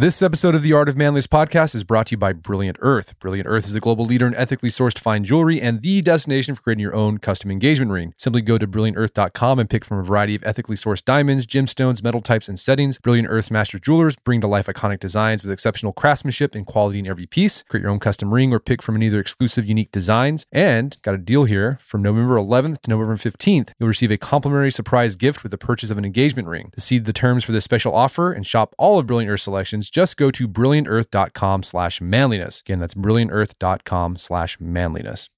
This episode of the Art of Manliness podcast is brought to you by Brilliant Earth. Brilliant Earth is the global leader in ethically sourced fine jewelry and the destination for creating your own custom engagement ring. Simply go to brilliantearth.com and pick from a variety of ethically sourced diamonds, gemstones, metal types, and settings. Brilliant Earth's master jewelers bring to life iconic designs with exceptional craftsmanship and quality in every piece. Create your own custom ring or pick from any of their exclusive, unique designs. And got a deal here from November 11th to November 15th. You'll receive a complimentary surprise gift with the purchase of an engagement ring. To see the terms for this special offer and shop all of Brilliant Earth selections, just go to brilliantearth.com slash manliness. Again, that's brilliantearth.com slash manliness.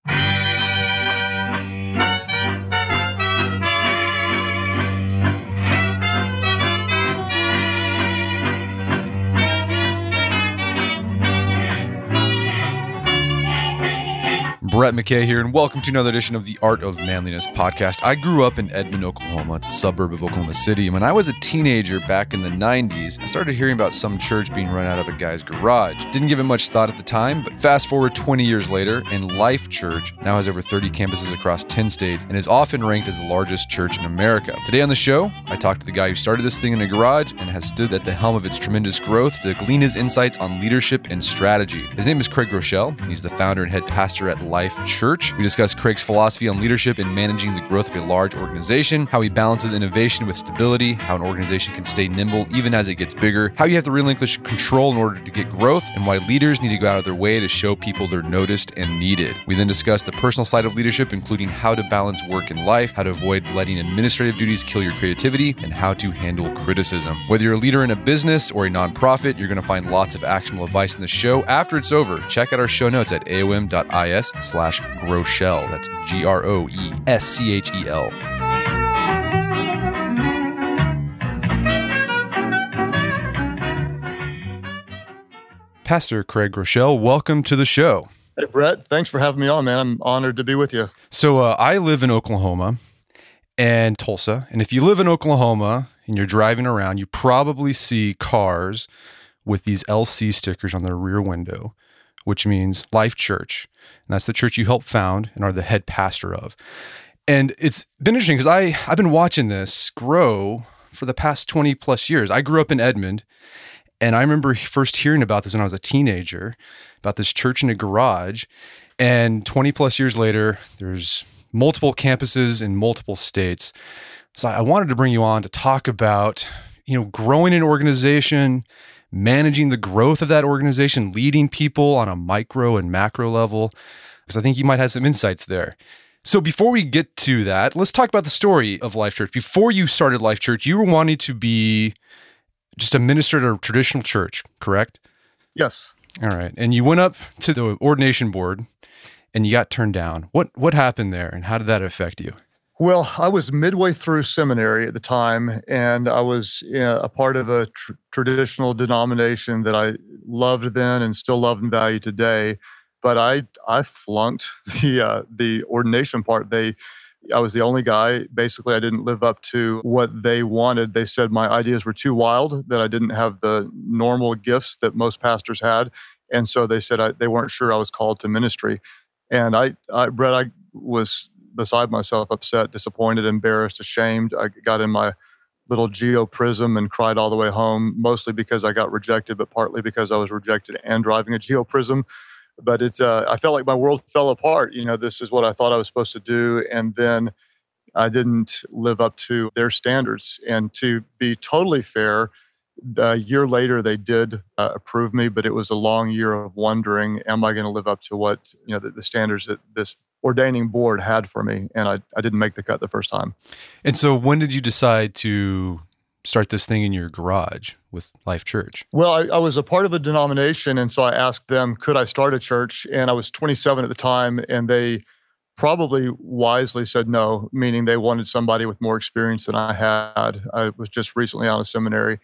Brett McKay here, and welcome to another edition of the Art of Manliness podcast. I grew up in Edmond, Oklahoma, a suburb of Oklahoma City. And when I was a teenager back in the 90s, I started hearing about some church being run out of a guy's garage. Didn't give it much thought at the time, but fast forward 20 years later, and Life Church now has over 30 campuses across 10 states and is often ranked as the largest church in America. Today on the show, I talked to the guy who started this thing in a garage and has stood at the helm of its tremendous growth to glean his insights on leadership and strategy. His name is Craig Groeschel. He's the founder and head pastor at Life Church. We discuss Craig's philosophy on leadership and managing the growth of a large organization, how he balances innovation with stability, how an organization can stay nimble even as it gets bigger, how you have to relinquish control in order to get growth, and why leaders need to go out of their way to show people they're noticed and needed. We then discuss the personal side of leadership, including how to balance work and life, how to avoid letting administrative duties kill your creativity, and how to handle criticism. Whether you're a leader in a business or a nonprofit, you're going to find lots of actionable advice in the show after it's over. Check out our show notes at aom.is slash Groeschel. That's G R O E S C H E L. Pastor Craig Groeschel, welcome to the show. Hey, Brett, thanks for having me on, man. I'm honored to be with you. So, uh, I live in Oklahoma and Tulsa. And if you live in Oklahoma and you're driving around, you probably see cars with these LC stickers on their rear window, which means Life Church. And that's the church you helped found and are the head pastor of. And it's been interesting because I I've been watching this grow for the past 20 plus years. I grew up in Edmond and I remember first hearing about this when I was a teenager, about this church in a garage. And 20 plus years later, there's multiple campuses in multiple states. So I wanted to bring you on to talk about, you know, growing an organization, managing the growth of that organization, leading people on a micro and macro level, because I think you might have some insights there. So before we get to that, let's talk about the story of Life Church. Before you started Life Church, you were wanting to be just a minister at a traditional church, correct? Yes. All right. And you went up to the ordination board and you got turned down. What what happened there and how did that affect you? Well, I was midway through seminary at the time, and I was uh, a part of a tr- traditional denomination that I loved then and still love and value today. But I I flunked the uh, the ordination part. They I was the only guy. Basically, I didn't live up to what they wanted. They said my ideas were too wild, that I didn't have the normal gifts that most pastors had. And so they said I, they weren't sure I was called to ministry. And I, I, Brett, I was beside myself, upset, disappointed, embarrassed, ashamed. I got in my little Geo Prizm and cried all the way home, mostly because I got rejected, but partly because I was rejected and driving a Geo Prizm but it's uh, I felt like my world fell apart. You know, this is what I thought I was supposed to do, and then I didn't live up to their standards. And to be totally fair, a year later they did uh, approve me, but it was a long year of wondering, am I going to live up to what you know the, the standards that this ordaining board had for me? And I I didn't make the cut the first time. And so, when did you decide to start this thing in your garage with Life Church? Well, I, I, was a part of a denomination, and so I asked them, could I start a church? And I was 27 at the time, and they probably wisely said no, meaning they wanted somebody with more experience than I had. I was just recently out of seminary,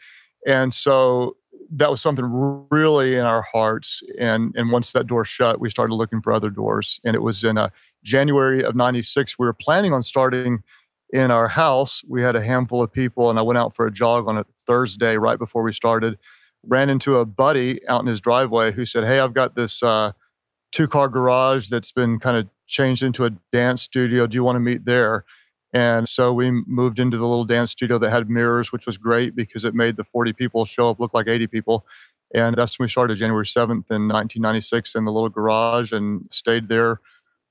and so that was something really in our hearts. And and once that door shut, we started looking for other doors. And it was in a January of '96. We were planning on starting in our house, we had a handful of people, and I went out for a jog on a Thursday right before we started. Ran into a buddy out in his driveway who said, Hey, I've got this uh, two car garage that's been kind of changed into a dance studio. Do you want to meet there? And so we moved into the little dance studio that had mirrors, which was great because it made the 40 people show up look like 80 people. And that's when we started January 7th in 1996 in the little garage and stayed there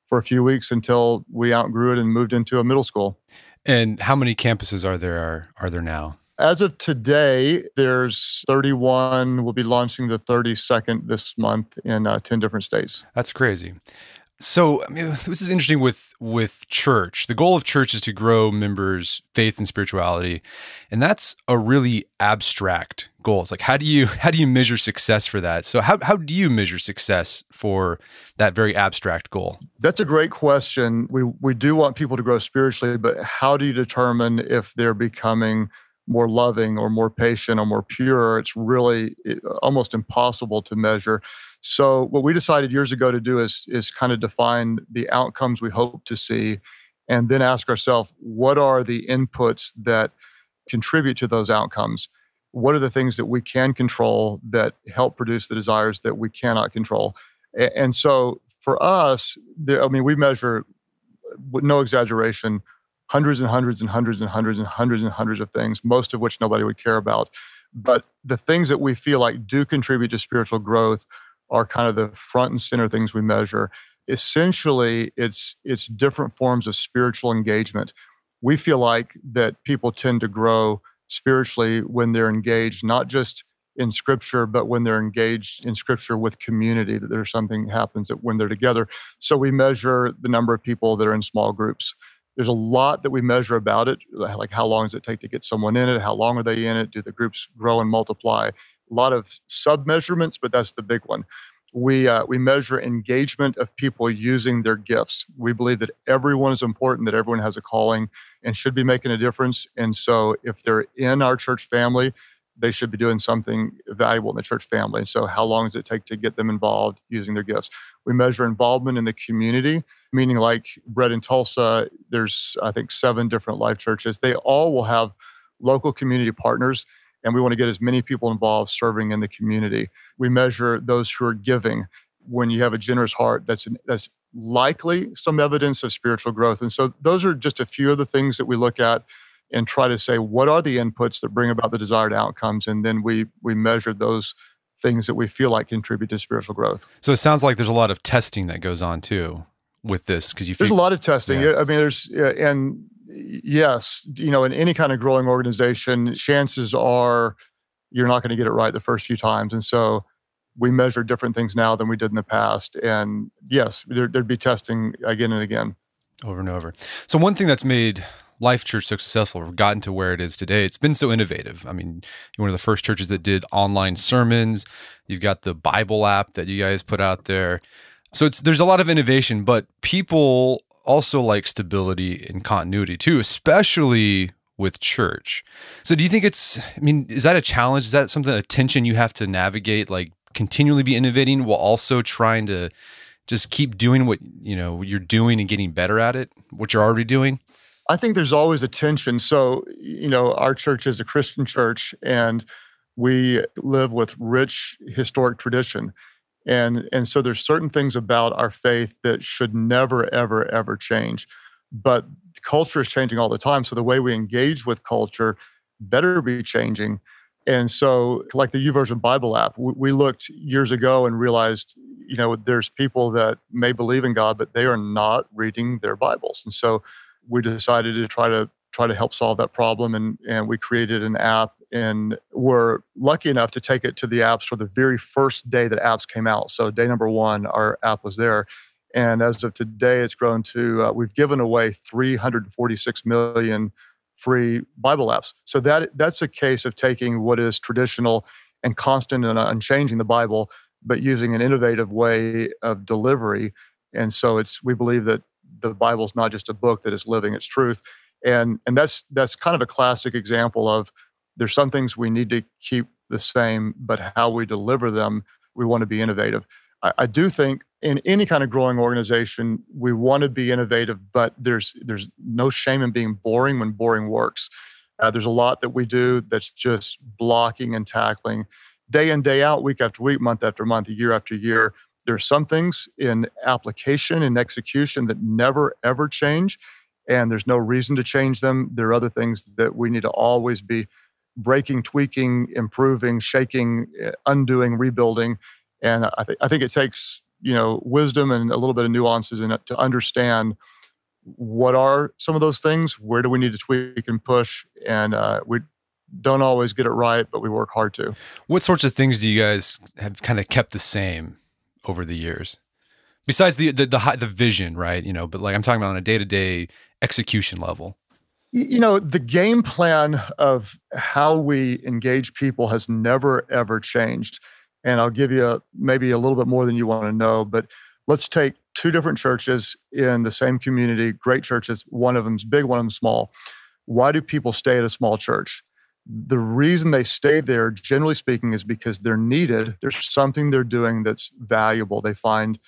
for a few weeks until we outgrew it and moved into a middle school. And how many campuses are there are, are there now? As of today, there's 31. We'll be launching the 32nd this month in uh, 10 different states. That's crazy. So, I mean, this is interesting with with church. The goal of church is to grow members' faith and spirituality, and that's a really abstract goal. It's like how do you how do you measure success for that? So, how how do you measure success for that very abstract goal? That's a great question. We we do want people to grow spiritually, but how do you determine if they're becoming more loving or more patient or more pure? It's really almost impossible to measure. So what we decided years ago to do is is kind of define the outcomes we hope to see and then ask ourselves what are the inputs that contribute to those outcomes? What are the things that we can control that help produce the desires that we cannot control? And so for us, I mean, we measure with no exaggeration hundreds and hundreds and hundreds and hundreds and hundreds and hundreds of things, most of which nobody would care about. But the things that we feel like do contribute to spiritual growth are kind of the front and center things we measure. Essentially, it's it's different forms of spiritual engagement. We feel like that people tend to grow spiritually when they're engaged, not just in scripture, but when they're engaged in scripture with community, that there's something happens that when they're together. So we measure the number of people that are in small groups. There's a lot that we measure about it, like how long does it take to get someone in it? How long are they in it? Do the groups grow and multiply? a lot of sub measurements, but that's the big one. We, uh, we measure engagement of people using their gifts. We believe that everyone is important, that everyone has a calling and should be making a difference. And so, if they're in our church family, they should be doing something valuable in the church family. So, how long does it take to get them involved using their gifts? We measure involvement in the community, meaning like Brett in Tulsa, there's, I think, seven different life churches. They all will have local community partners and we want to get as many people involved serving in the community. We measure those who are giving. When you have a generous heart, that's that's likely some evidence of spiritual growth. And so those are just a few of the things that we look at and try to say what are the inputs that bring about the desired outcomes, and then we we measure those things that we feel like contribute to spiritual growth. So it sounds like there's a lot of testing that goes on too with this because you. There's a lot of testing. Yeah. I mean, there's and yes, you know, in any kind of growing organization, chances are you're not going to get it right the first few times. And so we measure different things now than we did in the past. And yes, there, would be testing again and again. Over and over. So, one thing that's made Life Church so successful or gotten to where it is today, it's been so innovative. I mean, you're one of the first churches that did online sermons. You've got the Bible app that you guys put out there. So it's there's a lot of innovation, but people also like stability and continuity too, especially with church. So do you think it's I mean, is that a challenge? Is that something a tension you have to navigate like continually be innovating while also trying to just keep doing what, you know, you're doing and getting better at it, what you're already doing? I think there's always a tension. So, you know, our church is a Christian church and we live with rich historic tradition. And, and so there's certain things about our faith that should never, ever, ever change. But culture is changing all the time. So the way we engage with culture better be changing. And so, like the YouVersion Bible app, we, we looked years ago and realized, you know, there's people that may believe in God, but they are not reading their Bibles. And so we decided to try to try to help solve that problem and and we created an app and we're lucky enough to take it to the App Store the very first day that apps came out. So day number one, our app was there. And as of today, it's grown to uh, we've given away 346 million free Bible apps. So that that's a case of taking what is traditional and constant and unchanging the Bible, but using an innovative way of delivery. And so it's we believe that the Bible is not just a book that is living its truth. And and that's that's kind of a classic example of there's some things we need to keep the same, but how we deliver them, we want to be innovative. I, I do think in any kind of growing organization, we want to be innovative, but there's there's no shame in being boring when boring works. Uh, there's a lot that we do that's just blocking and tackling day in day out week after week month after month year after year there's some things in application and execution that never ever change and there's no reason to change them there are other things that we need to always be breaking, tweaking, improving, shaking, eh, undoing, rebuilding. And I, th- I think it takes you know wisdom and a little bit of nuances in it to understand what are some of those things where do we need to tweak and push and uh, we don't always get it right but we work hard to what sorts of things do you guys have kind of kept the same over the years besides the the the, the vision right you know but like i'm talking about on a day-to-day execution level you know the game plan of how we engage people has never ever changed and I'll give you a, maybe a little bit more than you want to know. But let's take two different churches in the same community, great churches. One of them's big, one of them's small. Why do people stay at a small church? The reason they stay there, generally speaking, is because they're needed. There's something they're doing that's valuable. They find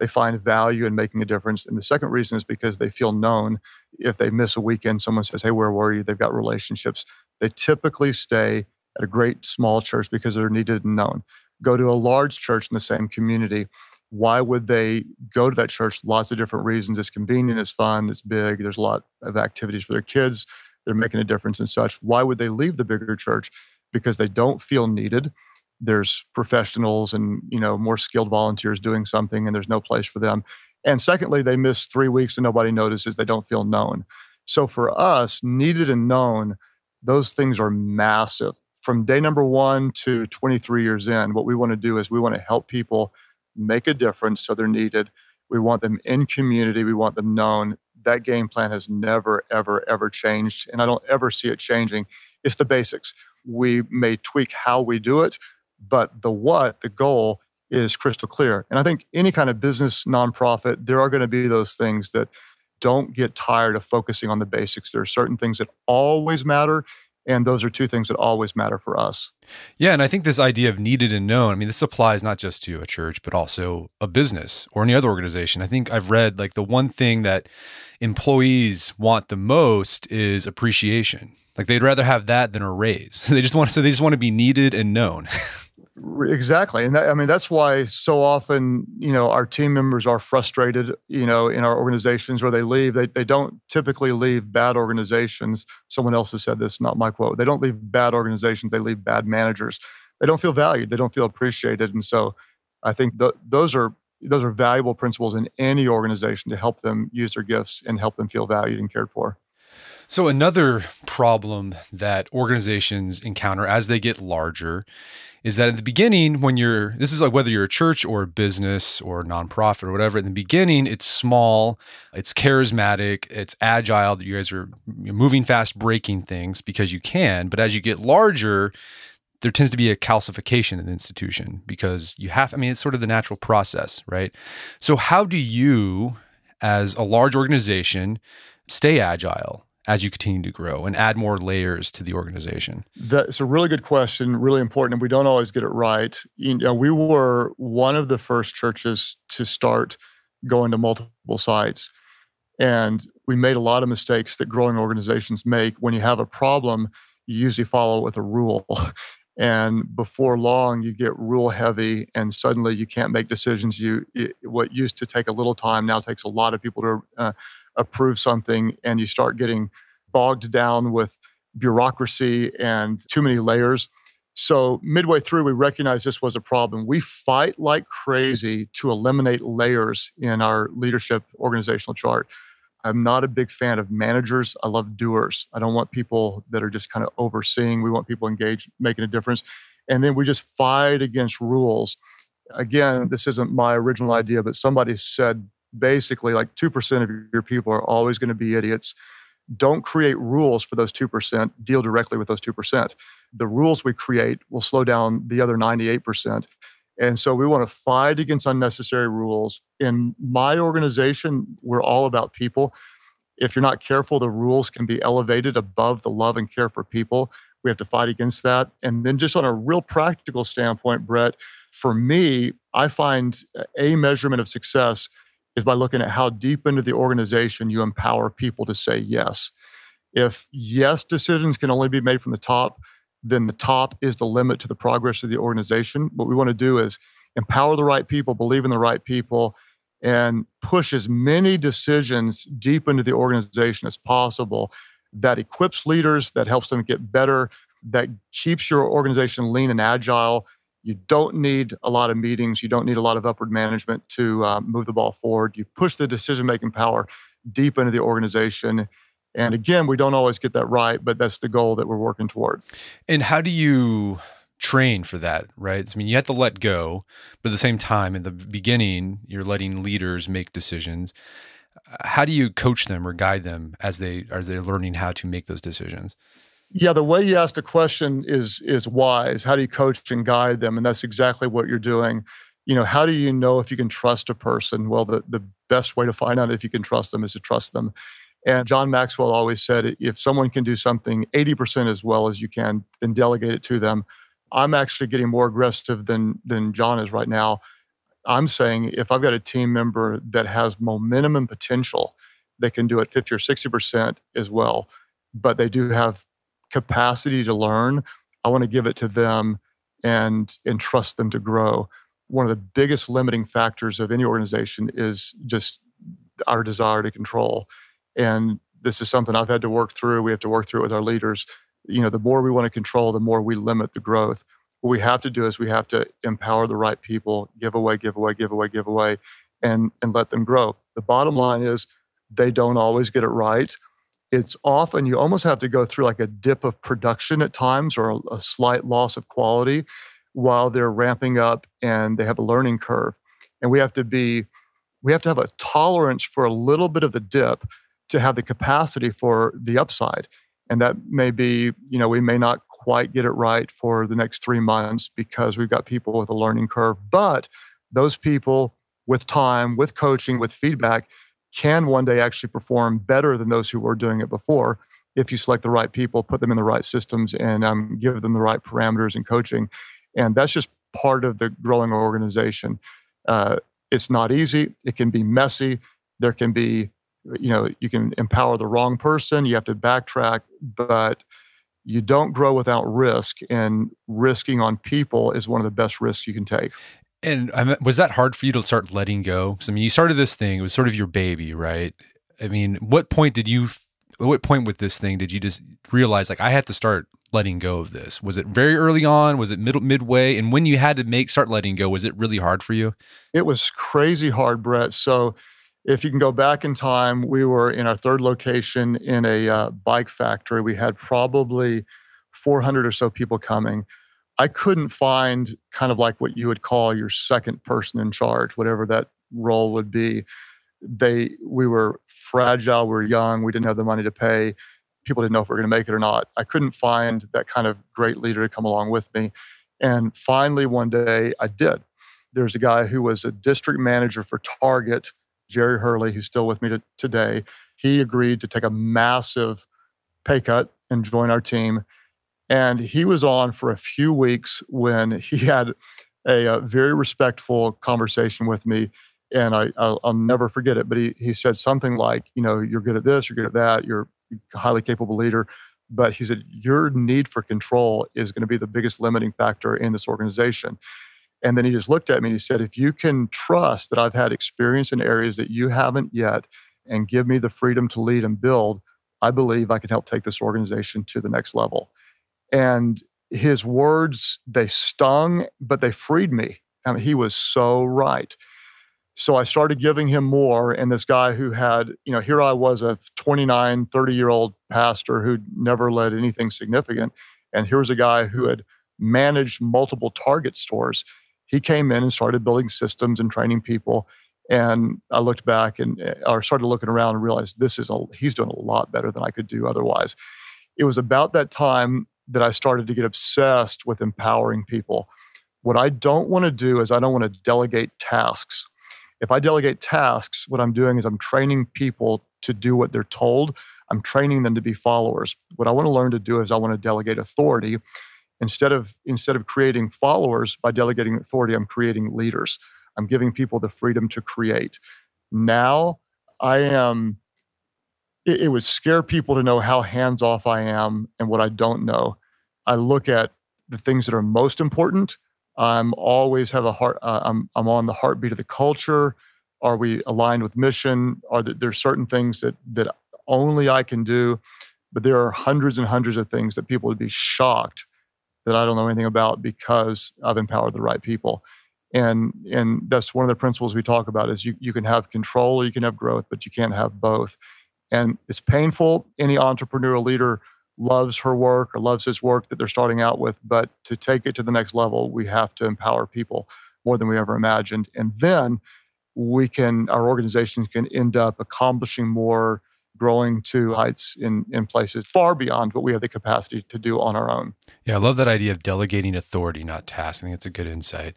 they find value in making a difference. And the second reason is because they feel known. If they miss a weekend, someone says, Hey, where were you? They've got relationships. They typically stay at a great small church because they're needed and known go to a large church in the same community. Why would they go to that church? Lots of different reasons. It's convenient, it's fun, it's big, there's a lot of activities for their kids, they're making a difference and such. Why would they leave the bigger church? Because they don't feel needed. There's professionals and you know more skilled volunteers doing something, and there's no place for them. And secondly, they miss three weeks and nobody notices. They don't feel known. So for us, needed and known, those things are massive from day number one to 23 years in, what we want to do is we want to help people make a difference so they're needed. We want them in community. We want them known. That game plan has never, ever, ever changed. And I don't ever see it changing. It's the basics. We may tweak how we do it, but the what, the goal, is crystal clear. And I think any kind of business, nonprofit, there are going to be those things that don't get tired of focusing on the basics. There are certain things that always matter and those are two things that always matter for us. Yeah. And I think this idea of needed and known, I mean, this applies not just to a church, but also a business or any other organization. I think I've read like the one thing that employees want the most is appreciation. Like they'd rather have that than a raise. they just want to, so they just want to be needed and known. Exactly. And that, I mean, that's why so often, you know, our team members are frustrated, you know, in our organizations where they leave. They, they don't typically leave bad organizations. Someone else has said this, not my quote. They don't leave bad organizations, they leave bad managers. They don't feel valued, they don't feel appreciated. And so I think th- those are those are valuable principles in any organization to help them use their gifts and help them feel valued and cared for. So, another problem that organizations encounter as they get larger is that at the beginning, when you're, this is like whether you're a church or a business or a nonprofit or whatever, in the beginning, it's small, it's charismatic, it's agile, that you guys are moving fast, breaking things because you can. But as you get larger, there tends to be a calcification in the institution because you have, I mean, it's sort of the natural process, right? So, how do you, as a large organization, stay agile? As you continue to grow and add more layers to the organization? That's a really good question, really important, and we don't always get it right. You know, we were one of the first churches to start going to multiple sites. And we made a lot of mistakes that growing organizations make. When you have a problem, you usually follow with a rule. and before long, you get rule heavy, and suddenly you can't make decisions. You it, what used to take a little time now takes a lot of people to uh, approve something and you start getting bogged down with bureaucracy and too many layers. So, midway through, we recognized this was a problem. We fight like crazy to eliminate layers in our leadership organizational chart. I'm not a big fan of managers. I love doers. I don't want people that are just kind of overseeing. We want people engaged, making a difference. And then we just fight against rules. Again, this isn't my original idea, but somebody said basically like 2% of your people are always going to be idiots. Don't create rules for those 2%, deal directly with those 2%. The rules we create will slow down the other 98%. And so we want to fight against unnecessary rules. In my organization, we're all about people. If you're not careful, the rules can be elevated above the love and care for people. We have to fight against that. And then, just on a real practical standpoint, Brett, for me, I find a measurement of success is by looking at how deep into the organization you empower people to say yes. If yes decisions can only be made from the top, then the top is the limit to the progress of the organization. What we want to do is empower the right people, believe in the right people, and push as many decisions deep into the organization as possible that equips leaders, that helps them get better, that keeps your organization lean and agile. You don't need a lot of meetings. You don't need a lot of upward management to uh, move the ball forward. You push the decision making power deep into the organization. And again, we don't always get that right, but that's the goal that we're working toward. And how do you train for that, right? I mean, you have to let go, but at the same time, in the beginning, you're letting leaders make decisions. How do you coach them or guide them as they as they're learning how to make those decisions? Yeah, the way you ask the question is is wise. How do you coach and guide them? And that's exactly what you're doing. You know, how do you know if you can trust a person? Well, the, the best way to find out if you can trust them is to trust them. And John Maxwell always said if someone can do something 80% as well as you can, then delegate it to them. I'm actually getting more aggressive than than John is right now. I'm saying if I've got a team member that has momentum and potential, they can do it 50 or 60% as well, but they do have capacity to learn, I want to give it to them and and trust them to grow. One of the biggest limiting factors of any organization is just our desire to control. And this is something I've had to work through. We have to work through it with our leaders. You know, the more we want to control, the more we limit the growth. What we have to do is we have to empower the right people, give away, give away, give away, give away, and and let them grow. The bottom line is they don't always get it right it's often you almost have to go through like a dip of production at times or a, a, slight loss of quality while they're ramping up and they have a learning curve and we have to be we have to have a tolerance for a little bit of the dip to have the capacity for the upside and that may be you know we may not quite get it right for the next 3 months because we've got people with a learning curve but those people with time with coaching with feedback can one day actually perform better than those who were doing it before if you select the right people, put them in the right systems, and um, give them the right parameters and coaching. And that's just part of the growing organization. Uh, it's not easy. It can be messy. There can be, you know, you can empower the wrong person. You have to backtrack, but you don't grow without risk. And risking on people is one of the best risks you can take. And I mean, was that hard for you to start letting go? I mean, you started this thing; it was sort of your baby, right? I mean, what point did you? At what point with this thing did you just realize like I have to start letting go of this? Was it very early on? Was it middle midway? And when you had to make start letting go, was it really hard for you? It was crazy hard, Brett. So if you can go back in time, we were in our third location in a uh, bike factory. We had probably 400 or so people coming. I couldn't find kind of like what you would call your second person in charge, whatever that role would be. They we were fragile, we were young, we didn't have the money to pay. People didn't know if we were going to make it or not. I couldn't find that kind of great leader to come along with me. And finally, one day I did. There's a guy who was a district manager for Target, Jerry Hurley, who's still with me to, today. He agreed to take a massive pay cut and join our team. And he was on for a few weeks when he had a, a very respectful conversation with me. And I, I'll, I'll, never forget it. But he, he said something like, you know, you're good at this, you're good at that, you're a highly capable leader. But he said, your need for control is going to be the biggest limiting factor in this organization. And then he just looked at me and he said, if you can trust that I've had experience in areas that you haven't yet and give me the freedom to lead and build, I believe I can help take this organization to the next level. And his words, they stung, but they freed me. I mean, he was so right. So I started giving him more. And this guy who had, you know, here I was a 29, 30 year old pastor who'd never led anything significant. And here was a guy who had managed multiple Target stores. He came in and started building systems and training people. And I looked back and eh, or started looking around and realized this is a he's doing a lot better than I could do otherwise. It was about that time that I started to get obsessed with empowering people. What I don't want to do is I don't want to delegate tasks. If I delegate tasks, what I'm doing is I'm training people to do what they're told. I'm training them to be followers. What I want to learn to do is I want to delegate authority. Instead of instead of creating followers by delegating authority, I'm creating leaders. I'm giving people the freedom to create. Now I am it, it would scare people to know how hands off I am and what I don't know. I look at the things that are most important. I'm always have a heart. Uh, I'm I'm on the heartbeat of the culture. Are we aligned with mission? Are there, there certain things that that only I can do? but there are hundreds and hundreds of things that people would be shocked that I don't know anything about because I've empowered the right people. And and that's one of the principles we talk about is you, you can have control or you can have growth, but you can't have both. And it's painful. Any entrepreneurial leader loves her work or loves his work that they're starting out with. But to take it to the next level, we have to empower people more than we ever imagined. And then we can, our organizations can end up accomplishing more growing to heights in, in places far beyond what we have the capacity to do on our own. Yeah, I love that idea of delegating authority, not tasks. I think it's a good insight.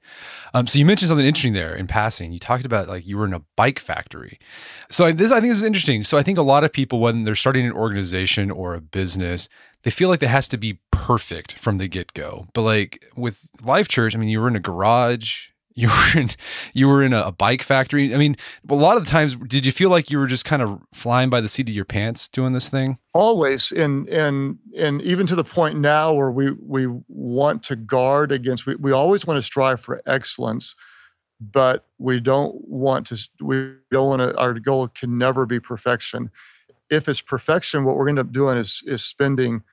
Um, so you mentioned something interesting there in passing. You talked about like you were in a bike factory. So this, I think, this is interesting. So I think a lot of people, when they're starting an organization or a business, they feel like it has to be perfect from the get go. But like with Life Church, I mean, you were in a garage, you were in you were in a, bike factory. I mean, a lot of the times, did you feel like you were just kind of flying by the seat of your pants doing this thing? Always, and and and even to the point now where we we want to guard against. We we always want to strive for excellence, but we don't want to. We don't want to. Our goal can never be perfection. If it's perfection, what we're going to end up doing is is spending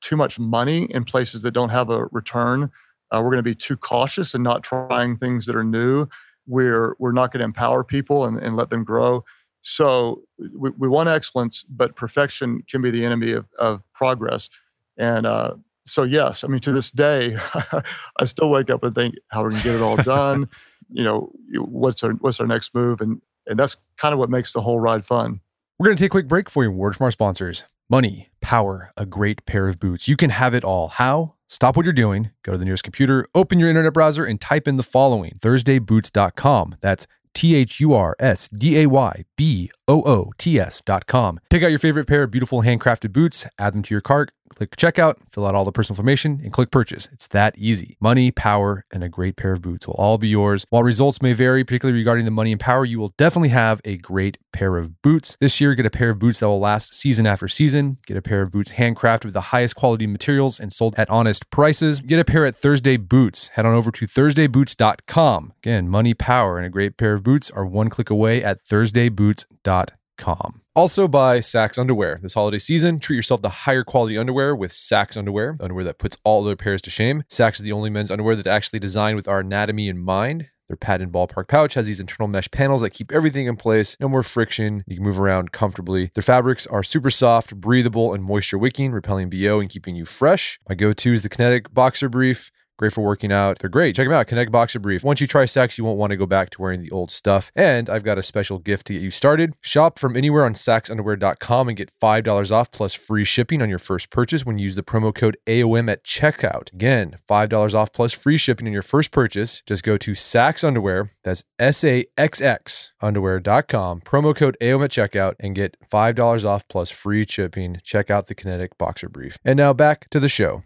too much money in places that don't have a return uh, we're going to be too cautious and not trying things that are new. We're we're not going to empower people and, and let them grow. So we, we want excellence, but perfection can be the enemy of, of progress. And uh, so, yes, I mean, to this day, I still wake up and think, how we're we going to get it all done? you know, what's our what's our next move? And and that's kind of what makes the whole ride fun. We're going to take a quick break for you. Word from our sponsors. Money, power, a great pair of boots. You can have it all. How? Stop what you're doing, go to the nearest computer, open your internet browser, and type in the following ThursdayBoots.com. That's T H U R S D A Y B O O T S.com. Pick out your favorite pair of beautiful handcrafted boots, add them to your cart, click checkout, fill out all the personal information, and click purchase. It's that easy. Money, power, and a great pair of boots will all be yours. While results may vary, particularly regarding the money and power, you will definitely have a great pair of boots. This year, get a pair of boots that will last season after season. Get a pair of boots handcrafted with the highest quality materials and sold at honest prices. Get a pair at Thursday Boots. Head on over to ThursdayBoots.com. Again, money, power, and a great pair of boots are one click away at ThursdayBoots.com. Also by Saxx Underwear. This holiday season, treat yourself to higher quality underwear with Saxx Underwear, underwear that puts all other pairs to shame. Saxx is the only men's underwear that actually designed with our anatomy in mind. Their patent ballpark pouch has these internal mesh panels that keep everything in place. No more friction. You can move around comfortably. Their fabrics are super soft, breathable, and moisture wicking, repelling BO and keeping you fresh. My go to is the Kinetic Boxer Brief. Great for working out. They're great. Check them out. Kinetic Boxer Brief. Once you try Saxx, you won't want to go back to wearing the old stuff. And I've got a special gift to get you started. Shop from anywhere on saxxunderwear.com and get $5 off plus free shipping on your first purchase when you use the promo code AOM at checkout. Again, $5 off plus free shipping on your first purchase. Just go to Saxx Underwear. That's S A X X underwear.com. Promo code AOM at checkout and get $5 off plus free shipping. Check out the Kinetic Boxer Brief. And now back to the show.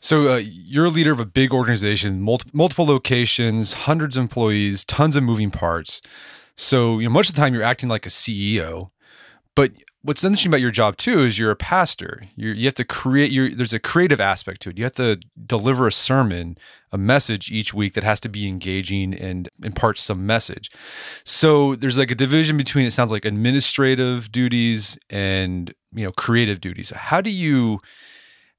So uh, you're a leader of a big organization, multi- multiple locations, hundreds of employees, tons of moving parts. So you know, much of the time you're acting like a CEO. But what's interesting about your job too is you're a pastor. You're, you have to create. There's a creative aspect to it. You have to deliver a sermon, a message each week that has to be engaging and impart some message. So there's like a division between. It sounds like administrative duties and you know creative duties. How do you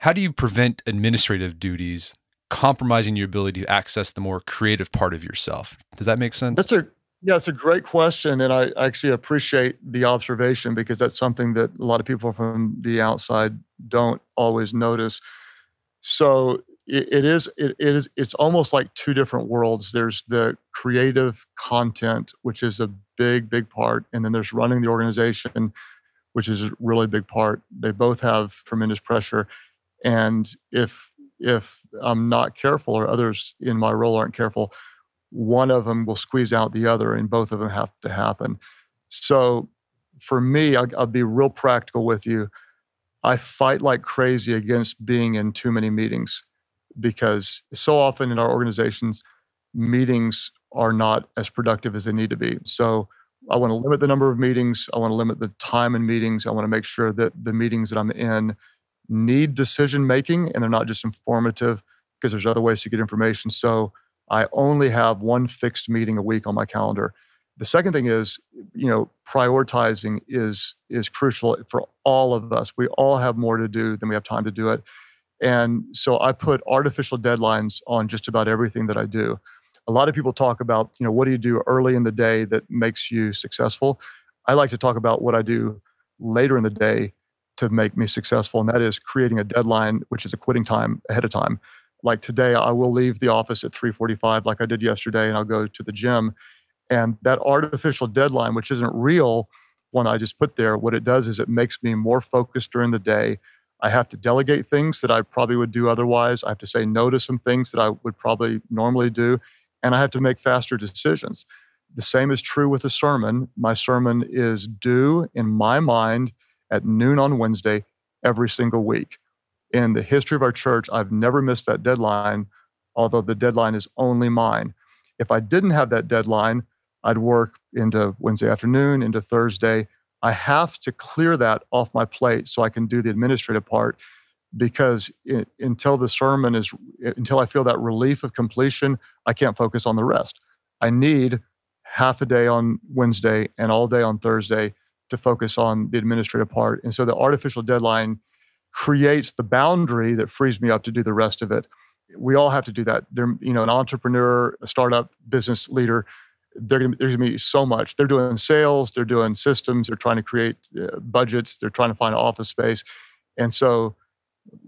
how do you prevent administrative duties compromising your ability to access the more creative part of yourself? Does that make sense? That's a yeah, it's a great question, and I actually appreciate the observation because that's something that a lot of people from the outside don't always notice. So it, it is it, it is it's almost like two different worlds. There's the creative content, which is a big big part, and then there's running the organization, which is a really big part. They both have tremendous pressure, and if if i'm not careful or others in my role aren't careful one of them will squeeze out the other and both of them have to happen. So for me i'll, I'll be real practical with you. I fight like crazy against being in too many meetings because so often in our organizations meetings are not as productive as they need to be. So i want to limit the number of meetings. I want to limit the time in meetings. I want to make sure that the meetings that i'm in need decision making and they're not just informative because there's other ways to get information. So I only have one fixed meeting a week on my calendar. The second thing is, you know, prioritizing is is crucial for all of us. We all have more to do than we have time to do it. And so I put artificial deadlines on just about everything that I do. A lot of people talk about, you know, what do you do early in the day that makes you successful? I like to talk about what I do later in the day to make me successful, and that is creating a deadline, which is a quitting time ahead of time. Like today, I will leave the office at 3:45, like I did yesterday, and I'll go to the gym. And that artificial deadline, which isn't real, one I just put there, what it does is it makes me more focused during the day. I have to delegate things that I probably would do otherwise. I have to say no to some things that I would probably normally do. And I have to make faster decisions. The same is true with the sermon. My sermon is due in my mind at noon on Wednesday every single week. In the history of our church, I've never missed that deadline, although the deadline is only mine. If I didn't have that deadline, I'd work into Wednesday afternoon, into Thursday. I have to clear that off my plate so I can do the administrative part because it, until the sermon is, until I feel that relief of completion, I can't focus on the rest. I need half a day on Wednesday and all day on Thursday to focus on the administrative part. And so the artificial deadline creates the boundary that frees me up to do the rest of it. We all have to do that. They're, you know, an entrepreneur, a startup business leader, they're gonna, there's going to be so much. They're doing sales, they're doing systems, they're trying to create uh, budgets, they're trying to find office space, and so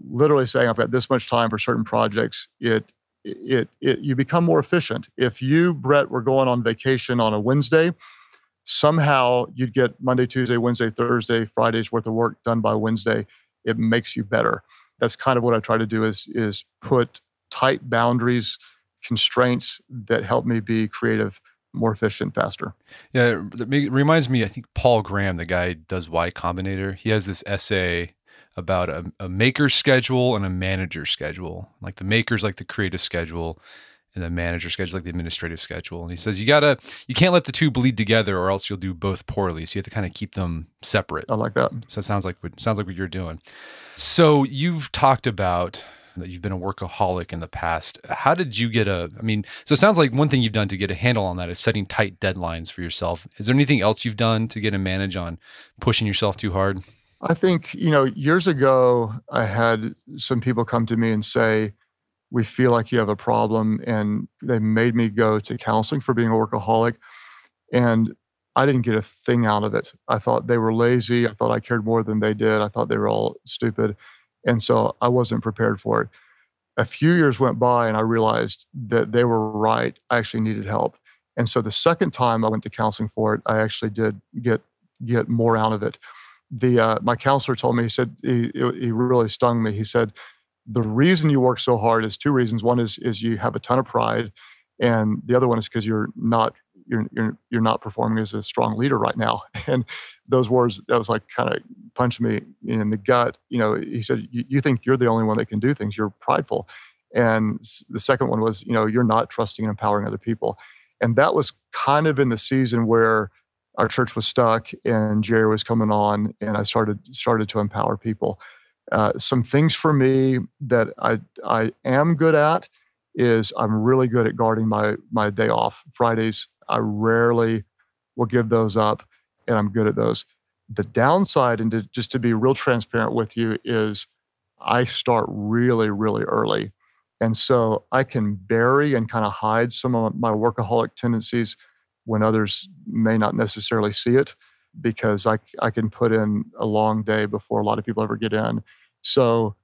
literally saying I've got this much time for certain projects, it it it you become more efficient. If you Brett were going on vacation on a Wednesday, somehow you'd get Monday, Tuesday, Wednesday, Thursday, Friday's worth of work done by Wednesday. It makes you better. That's kind of what I try to do is is put tight boundaries, constraints that help me be creative more efficient, faster. Yeah, it reminds me. I think Paul Graham, the guy does Y Combinator, he has this essay about a, a maker schedule and a manager schedule. Like the maker's like the creative schedule, the manager schedule like the administrative schedule. And he says you gotta, you can't let the two bleed together, or else you'll do both poorly. So you have to kind of keep them separate. I like that. So it sounds like what sounds like what you're doing. So you've talked about that you've been a workaholic in the past. How did you get a? I mean, so it sounds like one thing you've done to get a handle on that is setting tight deadlines for yourself. Is there anything else you've done to get a manage on pushing yourself too hard? I think you know years ago I had some people come to me and say, "We feel like you have a problem," and they made me go to counseling for being a workaholic, and I didn't get a thing out of it. I thought they were lazy. I thought I cared more than they did. I thought they were all stupid. And so I wasn't prepared for it. A few years went by and I realized that they were right. I actually needed help. And so the second time I went to counseling for it, I actually did get get more out of it. The uh, my counselor told me he said he, he really stung me. He said the reason you work so hard is two reasons. One is is you have a ton of pride, and the other one is because you're not you're, you're you're not performing as a strong leader right now. And those words that was like kind of punched me in the gut. You know, he said, "You think you're the only one that can do things? You're prideful." And the second one was, you know, you're not trusting and empowering other people. And that was kind of in the season where our church was stuck and Jerry was coming on, and I started started to empower people. Uh, some things for me that I I am good at is I'm really good at guarding my my day off. Fridays I rarely will give those up, and I'm good at those. The downside, and to, just to be real transparent with you, is I start really, really early. And so I can bury and kind of hide some of my workaholic tendencies when others may not necessarily see it because I, I can put in a long day before a lot of people ever get in. So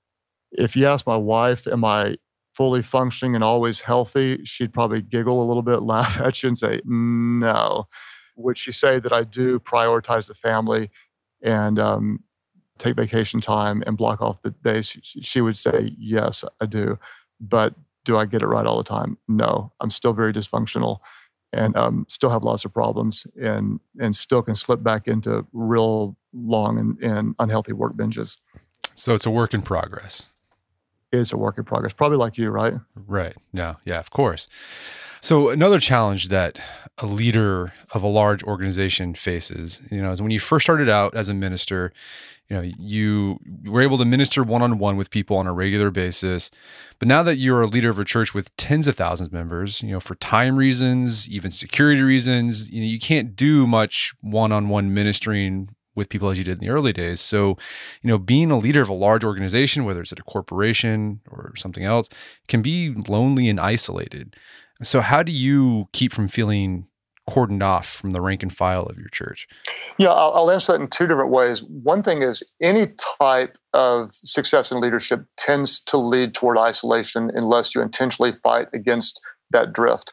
if you ask my wife, am I fully functioning and always healthy, she'd probably giggle a little bit, laugh at you, and say, No. Would she say that I do prioritize the family and um, take vacation time and block off the days? She would say, Yes, I do. But do I get it right all the time? No. I'm still very dysfunctional and um, still have lots of problems and and still can slip back into real long and, and unhealthy work binges. So it's a work in progress It's a work in progress, probably like you, right? Right. Yeah. yeah, of course. So another challenge that a leader of a large organization faces, you know, is when you first started out as a minister you know you were able to minister one-on-one with people on a regular basis but now that you're a leader of a church with tens of thousands of members you know for time reasons even security reasons you know you can't do much one-on-one ministering with people as you did in the early days so you know being a leader of a large organization whether it's at a corporation or something else can be lonely and isolated so how do you keep from feeling cordoned off from the rank and file of your church? Yeah, I'll, I'll, answer that in two different ways. One thing is any type of success in leadership tends to lead toward isolation unless you intentionally fight against that drift.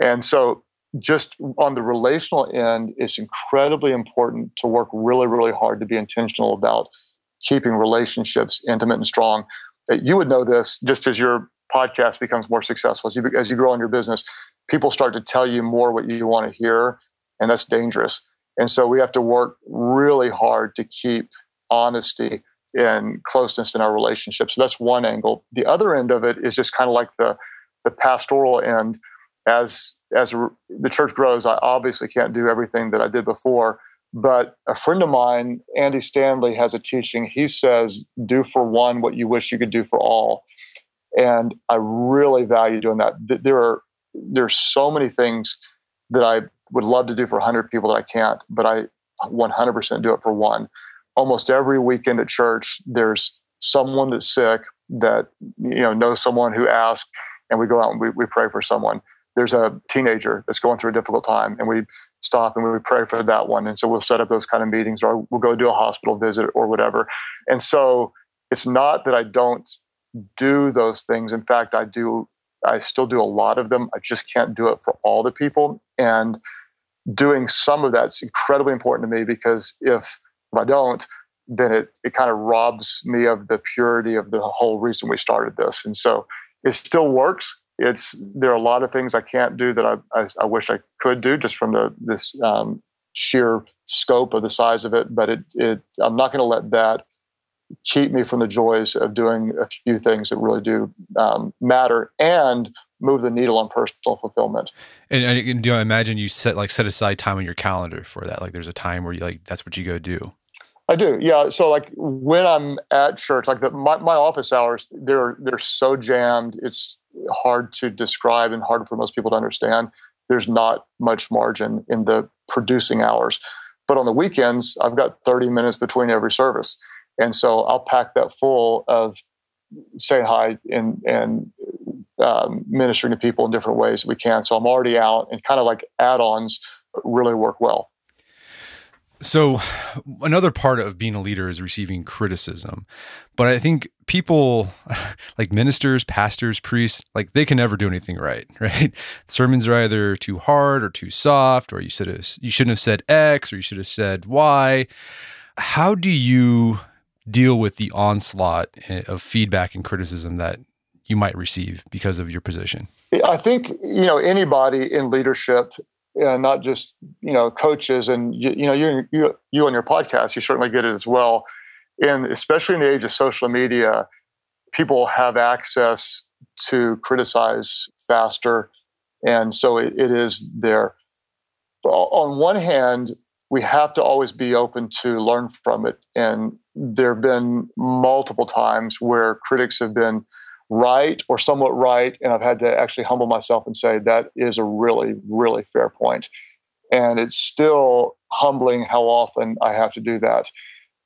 And so, just on the relational end, it's incredibly important to work really, really hard to be intentional about keeping relationships intimate and strong. Uh, you would know this just as your podcast becomes more successful, as you, as you grow in your business people start to tell you more what you want to hear, and that's dangerous. And so we have to work really hard to keep honesty and closeness in our relationships. So that's one angle. The other end of it is just kind of like the the pastoral end. As as the church grows, I obviously can't do everything that I did before. But a friend of mine, Andy Stanley, has a teaching. He says, "Do for one what you wish you could do for all," and I really value doing that. There are there's so many things that I would love to do for 100 people that I can't, but I 100% do it for one. Almost every weekend at church, there's someone that's sick that you know knows someone who asks, and we go out and we, we pray for someone. There's a teenager that's going through a difficult time, and we stop and we pray for that one. And so we'll set up those kind of meetings, or we'll go do a hospital visit or whatever. And so it's not that I don't do those things. In fact, I do I still do a lot of them. I just can't do it for all the people. And doing some of that's incredibly important to me because if, if I don't, then it, it kind of robs me of the purity of the whole reason we started this. And so it still works. It's there are a lot of things I can't do that I, I, I wish I could do just from the this um, sheer scope of the size of it. But it, it I'm not going to let that keep me from the joys of doing a few things that really do um, matter and move the needle on personal fulfillment. And, and do I imagine you set like set aside time on your calendar for that? Like there's a time where you like that's what you go do. I do, yeah. So like when I'm at church, like the, my my office hours, they're they're so jammed. It's hard to describe and hard for most people to understand. There's not much margin in the producing hours, but on the weekends, I've got 30 minutes between every service and so I'll pack that full of saying hi and and um, ministering to people in different ways we can. So I'm already out, and kind of like add-ons really work well. So, another part of being a leader is receiving criticism. But I think people like ministers, pastors, priests, like they can never do anything right, right? Sermons are either too hard or too soft, or you should have you shouldn't have said X or you should have said Y. How do you deal with the onslaught eh, of feedback and criticism that you might receive because of your position? I think you know anybody in leadership, and not just you know coaches, and you, you know you you you on your podcast, you certainly get it as well. And especially in the age of social media, people have access to criticize faster, and so it, it is there. On one hand, we have to always be open to learn from it and there have been multiple times where critics have been right or somewhat right and i've had to actually humble myself and say that is a really really fair point. and it's still humbling how often i have to do that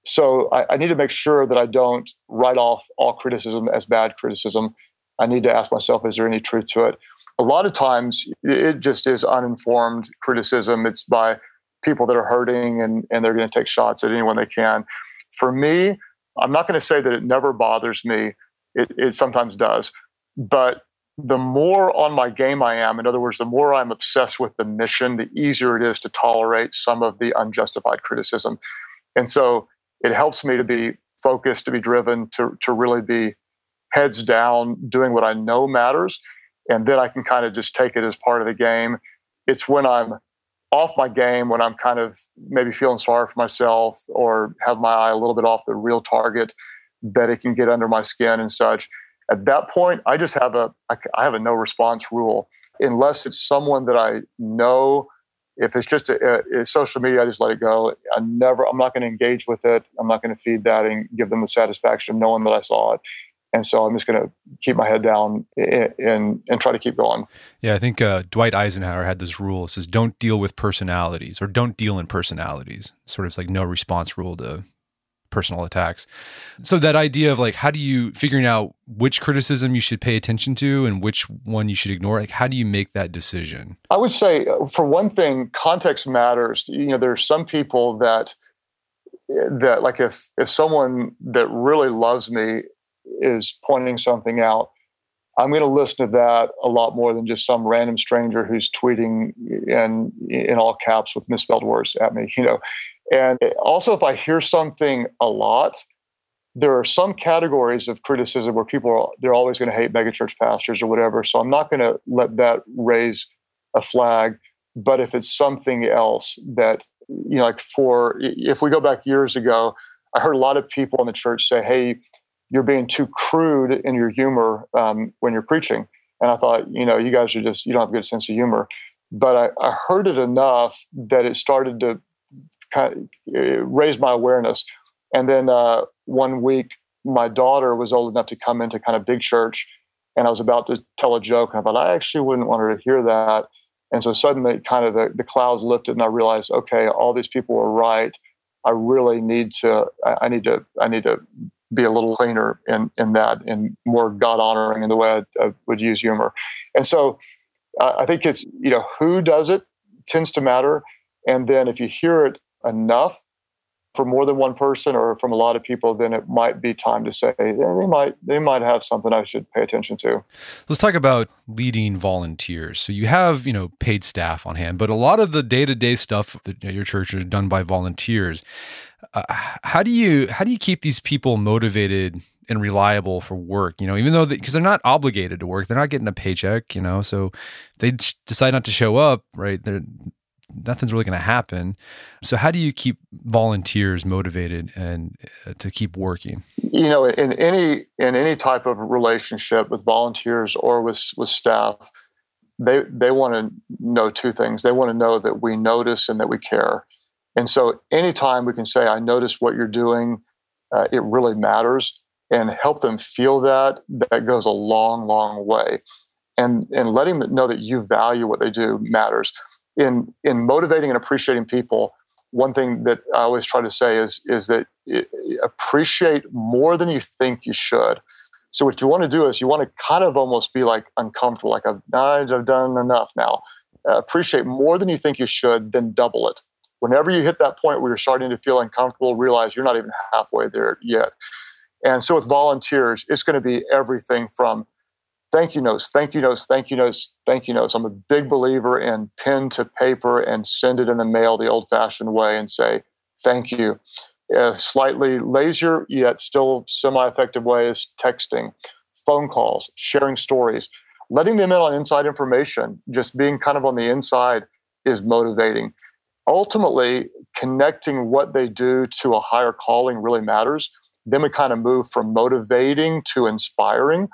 so I, I need to make sure that i don't write off all criticism as bad criticism i need to ask myself is there any truth to it a lot of times it just is uninformed criticism it's by people that are hurting and, and they're going to take shots at anyone they can. For me, I'm not going to say that it never bothers me. It, it sometimes does. But the more on my game I am, in other words, the more I'm obsessed with the mission, the easier it is to tolerate some of the unjustified criticism. And so it helps me to be focused, to be driven, to, to really be heads down, doing what I know matters. And then I can kind of just take it as part of the game. It's when I'm off my game when I'm kind of maybe feeling sorry for myself or have my eye a little bit off the real target that it can get under my skin and such. At that point, I just have a I have a no response rule unless it's someone that I know if it's just a, a, social media, I just let it go. I never, I'm not going to engage with it. I'm not going to feed that and give them the satisfaction of knowing that I saw it. And so I'm just going to keep my head down and, and, and try to keep going. Yeah, I think uh, Dwight Eisenhower had this rule. It says, "Don't deal with personalities, or don't deal in personalities." Sort of like no response rule to personal attacks. So that idea of like how do you figuring out which criticism you should pay attention to and which one you should ignore, like how do you make that decision? I would say uh, for one thing, context matters. You know, there's some people that that like if if someone that really loves me is pointing something out, I'm going to listen to that a lot more than just some random stranger who's tweeting in in all caps with misspelled words at me. You know, and also, if I hear something a lot, there are some categories of criticism where people are they're always going to hate megachurch pastors or whatever. So I'm not going to let that raise a flag. But if it's something else that you know, like for if we go back years ago, I heard a lot of people in the church say, "Hey, you're being too crude in your humor um, when you're preaching." And I thought, you know, you guys are just you don't have a good sense of humor. But I, I heard it enough that it started to kind of uh, raised my awareness. And then uh, one week, my daughter was old enough to come into kind of big church, and I was about to tell a joke, and I thought I actually wouldn't want her to hear that. And so suddenly, kind of the, the clouds lifted, and I realized, okay, all these people were right. I really need to. I need to. I need to be a little cleaner in in that, and more God honoring in the way I, I, would use humor. And so, uh, I think it's you know who does it tends to matter, and then if you hear it enough for more than one person or from a lot of people, then it might be time to say they might they might have something I should pay attention to. Let's talk about leading volunteers. So you have you know paid staff on hand, but a lot of the day to day stuff that your church is done by volunteers. Uh, how do you how do you keep these people motivated and reliable for work? You know, even though because they, are not obligated to work, they're not getting a paycheck. You know, so they decide not to show up. Right, they're nothing's really going to happen. So how do you keep volunteers motivated and uh, to keep working? You know, in any in any type of relationship with volunteers or with with staff, they they want to know two things. They want to know that we notice and that we care. And so anytime we can say I notice what you're doing, uh, it really matters and help them feel that that goes a long long way. And and letting them know that you value what they do matters in in motivating and appreciating people, one thing that I always try to say is is that appreciate more than you think you should. So what you want to do is you want to kind of almost be like uncomfortable, like I've I've done enough now. Uh, appreciate more than you think you should, then double it. Whenever you hit that point where you're starting to feel uncomfortable, realize you're not even halfway there yet. And so with volunteers, it's going to be everything from thank you notes, thank you notes, thank you notes, thank you notes. I'm a big believer in pen to paper and send it in the mail the old fashioned way and say thank you. A slightly lazier yet still semi effective way is texting, phone calls, sharing stories, letting them in on inside information, just being kind of on the inside is motivating. Ultimately, connecting what they do to a higher calling really matters. Then we kind of move from motivating to inspiring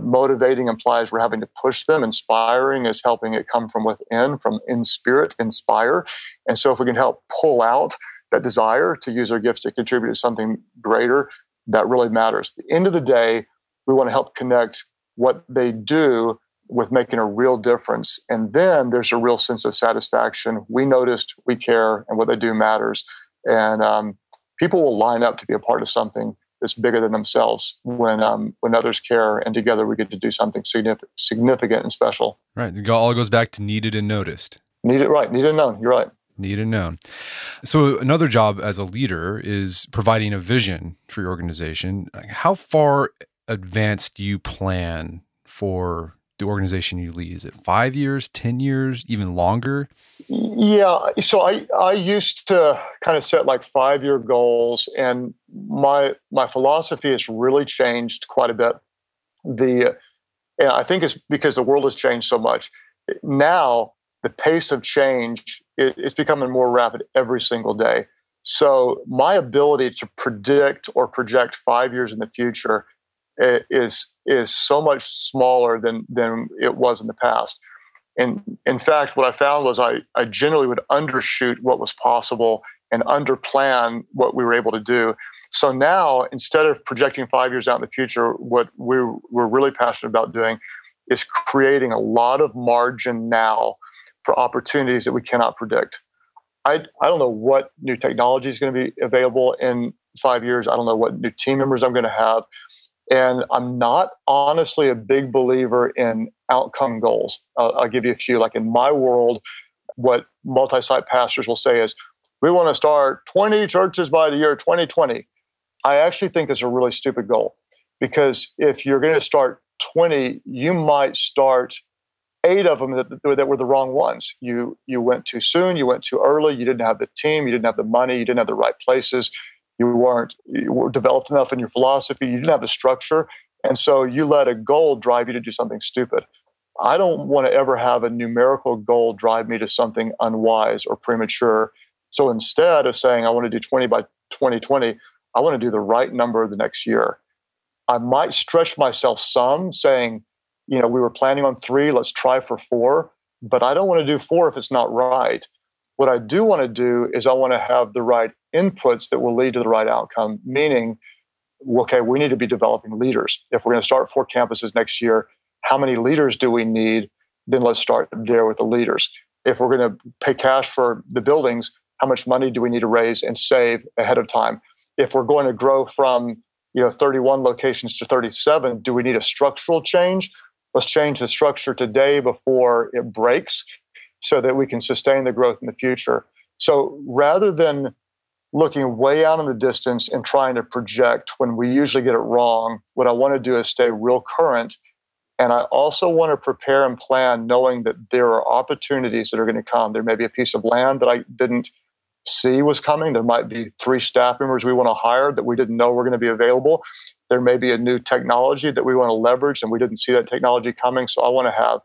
motivating implies we're having to push them. Inspiring is helping it come from within from in spirit inspire. And so if we can help pull out that desire to use our gifts to contribute to something greater that really matters. At the end of the day we want to help connect what they do with making a real difference. And then there's a real sense of satisfaction. We noticed we care and what they do matters. And um, people will line up to be a part of something is bigger than themselves when um, when others care and together we get to do something significant, significant and special. Right. It all goes back to needed and noticed. Needed, right. Needed and known. You're right. Needed and known. So another job as a leader is providing a vision for your organization. How far advanced do you plan for the organization you lead? Is it five years, 10 years, even longer? Yeah. So I, I used to kind of set like five year goals, and my my philosophy has really changed quite a bit. The and I think it's because the world has changed so much. Now the pace of change is becoming more rapid every single day. So my ability to predict or project five years in the future is is so much smaller than than it was in the past. And in fact, what I found was I, I generally would undershoot what was possible and underplan what we were able to do. So now, instead of projecting five years out in the future, what we're, we're really passionate about doing is creating a lot of margin now for opportunities that we cannot predict. I, I don't know what new technology is going to be available in five years. I don't know what new team members I'm going to have. And I'm not honestly a big believer in outcome goals. I'll, give you a few. Like in my world, what multi site pastors will say is, we want to start 20 churches by the year 2020. I actually think that's a really stupid goal because if you're going to start 20, you might start eight of them that, that were the wrong ones. You you went too soon, you went too early, you didn't have the team, you didn't have the money, you didn't have the right places, you weren't you were developed enough in your philosophy, you didn't have the structure, and so you let a goal drive you to do something stupid. I don't want to ever have a numerical goal drive me to something unwise or premature so instead of saying I want to do 20 by 2020, I want to do the right number the next year. I might stretch myself some, saying, you know, we were planning on three, let's try for four, but I don't want to do four if it's not right. What I do want to do is I want to have the right inputs that will lead to the right outcome, meaning, okay, we need to be developing leaders. If we're going to start four campuses next year, how many leaders do we need? Then let's start there with the leaders. If we're going to pay cash for the buildings, how much money do we need to raise and save ahead of time if we're going to grow from you know 31 locations to 37 do we need a structural change let's change the structure today before it breaks so that we can sustain the growth in the future so rather than looking way out in the distance and trying to project when we usually get it wrong what i want to do is stay real current and I also want to prepare and plan knowing that there are opportunities that are going to come. There may be a piece of land that I didn't see was coming. There might be three staff members we want to hire that we didn't know were going to be available. There may be a new technology that we want to leverage and we didn't see that technology coming. So I want to have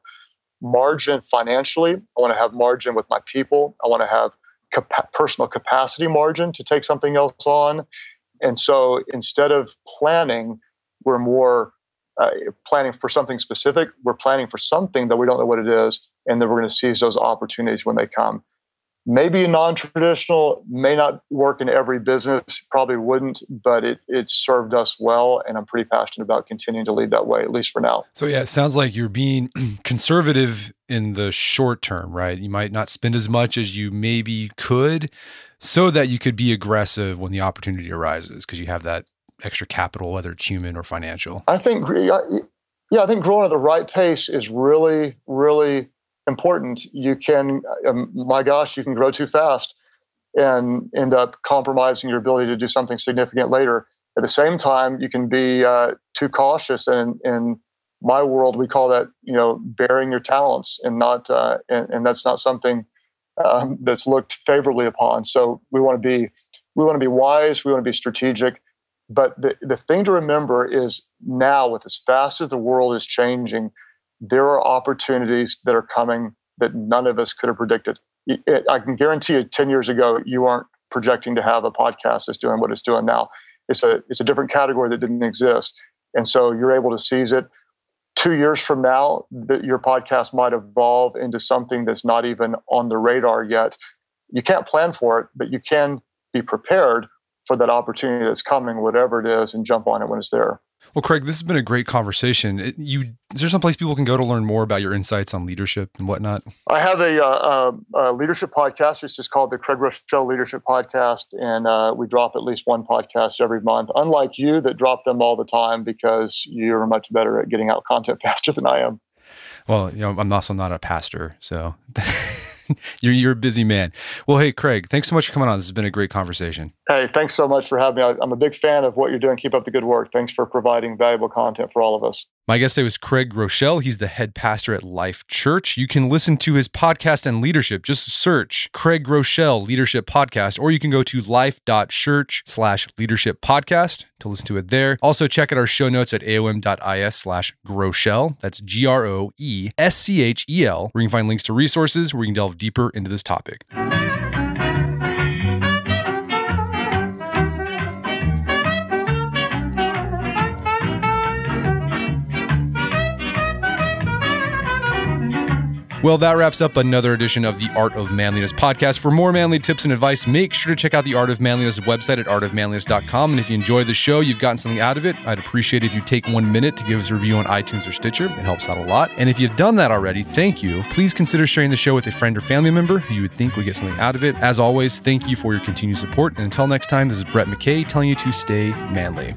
margin financially. I want to have margin with my people. I want to have cap- personal capacity margin to take something else on. And so instead of planning, we're more uh, planning for something specific. We're planning for something that we don't know what it is. And then we're going to seize those opportunities when they come maybe a non-traditional may not work in every business probably wouldn't but it it served us well and i'm pretty passionate about continuing to lead that way at least for now. So yeah it sounds like you're being conservative in the short term right? You might not spend as much as you maybe could so that you could be aggressive when the opportunity arises because you have that extra capital whether it's human or financial. I think yeah i think growing at the right pace is really really important, you can, um, my gosh, you can grow too fast and end up compromising your ability to do something significant later. At the same time, you can be uh, too cautious, and in my world, we call that you know bearing your talents, and not uh, and, and, that's not something um, that's looked favorably upon. So we want to be we want to be wise, we want to be strategic, but the the thing to remember is now, with as fast as the world is changing, there are opportunities that are coming that none of us could have predicted. Eh, I can guarantee you, 10 years ago, you weren't projecting to have a podcast that's doing what it's doing now. It's a, it's a different category that didn't exist. And so you're able to seize it. Two years from now, that your podcast might evolve into something that's not even on the radar yet. You can't plan for it, but you can be prepared for that opportunity that's coming, whatever it is, and jump on it when it's there. Well, Craig, this has been a great conversation. You is there some place people can go to learn more about your insights on leadership and whatnot? I have a, uh, a leadership podcast. It's just called the Craig Groeschel Leadership Podcast, and uh, we drop at least one podcast every month. Unlike you, that drop them all the time because you're much better at getting out content faster than I am. Well, you know, I'm also not a pastor, so. you're you're a busy man. Well, hey Craig, thanks so much for coming on. This has been a great conversation. Hey, thanks so much for having me. I'm a big fan of what you're doing. Keep up the good work. Thanks for providing valuable content for all of us. My guest today was Craig Groeschel. He's the head pastor at Life Church. You can listen to his podcast and leadership. Just search Craig Groeschel Leadership Podcast, or you can go to life.church slash leadership podcast to listen to it there. Also, check out our show notes at aom.is slash Groeschel. That's G R O E S C H E L, where you can find links to resources where you can delve deeper into this topic. Well, that wraps up another edition of the Art of Manliness podcast. For more manly tips and advice, make sure to check out the Art of Manliness website at artofmanliness.com. And if you enjoy the show, you've gotten something out of it, I'd appreciate it if you take one minute to give us a review on iTunes or Stitcher. It helps out a lot. And if you've done that already, thank you. Please consider sharing the show with a friend or family member who you would think would get something out of it. As always, thank you for your continued support. And until next time, this is Brett McKay telling you to stay manly.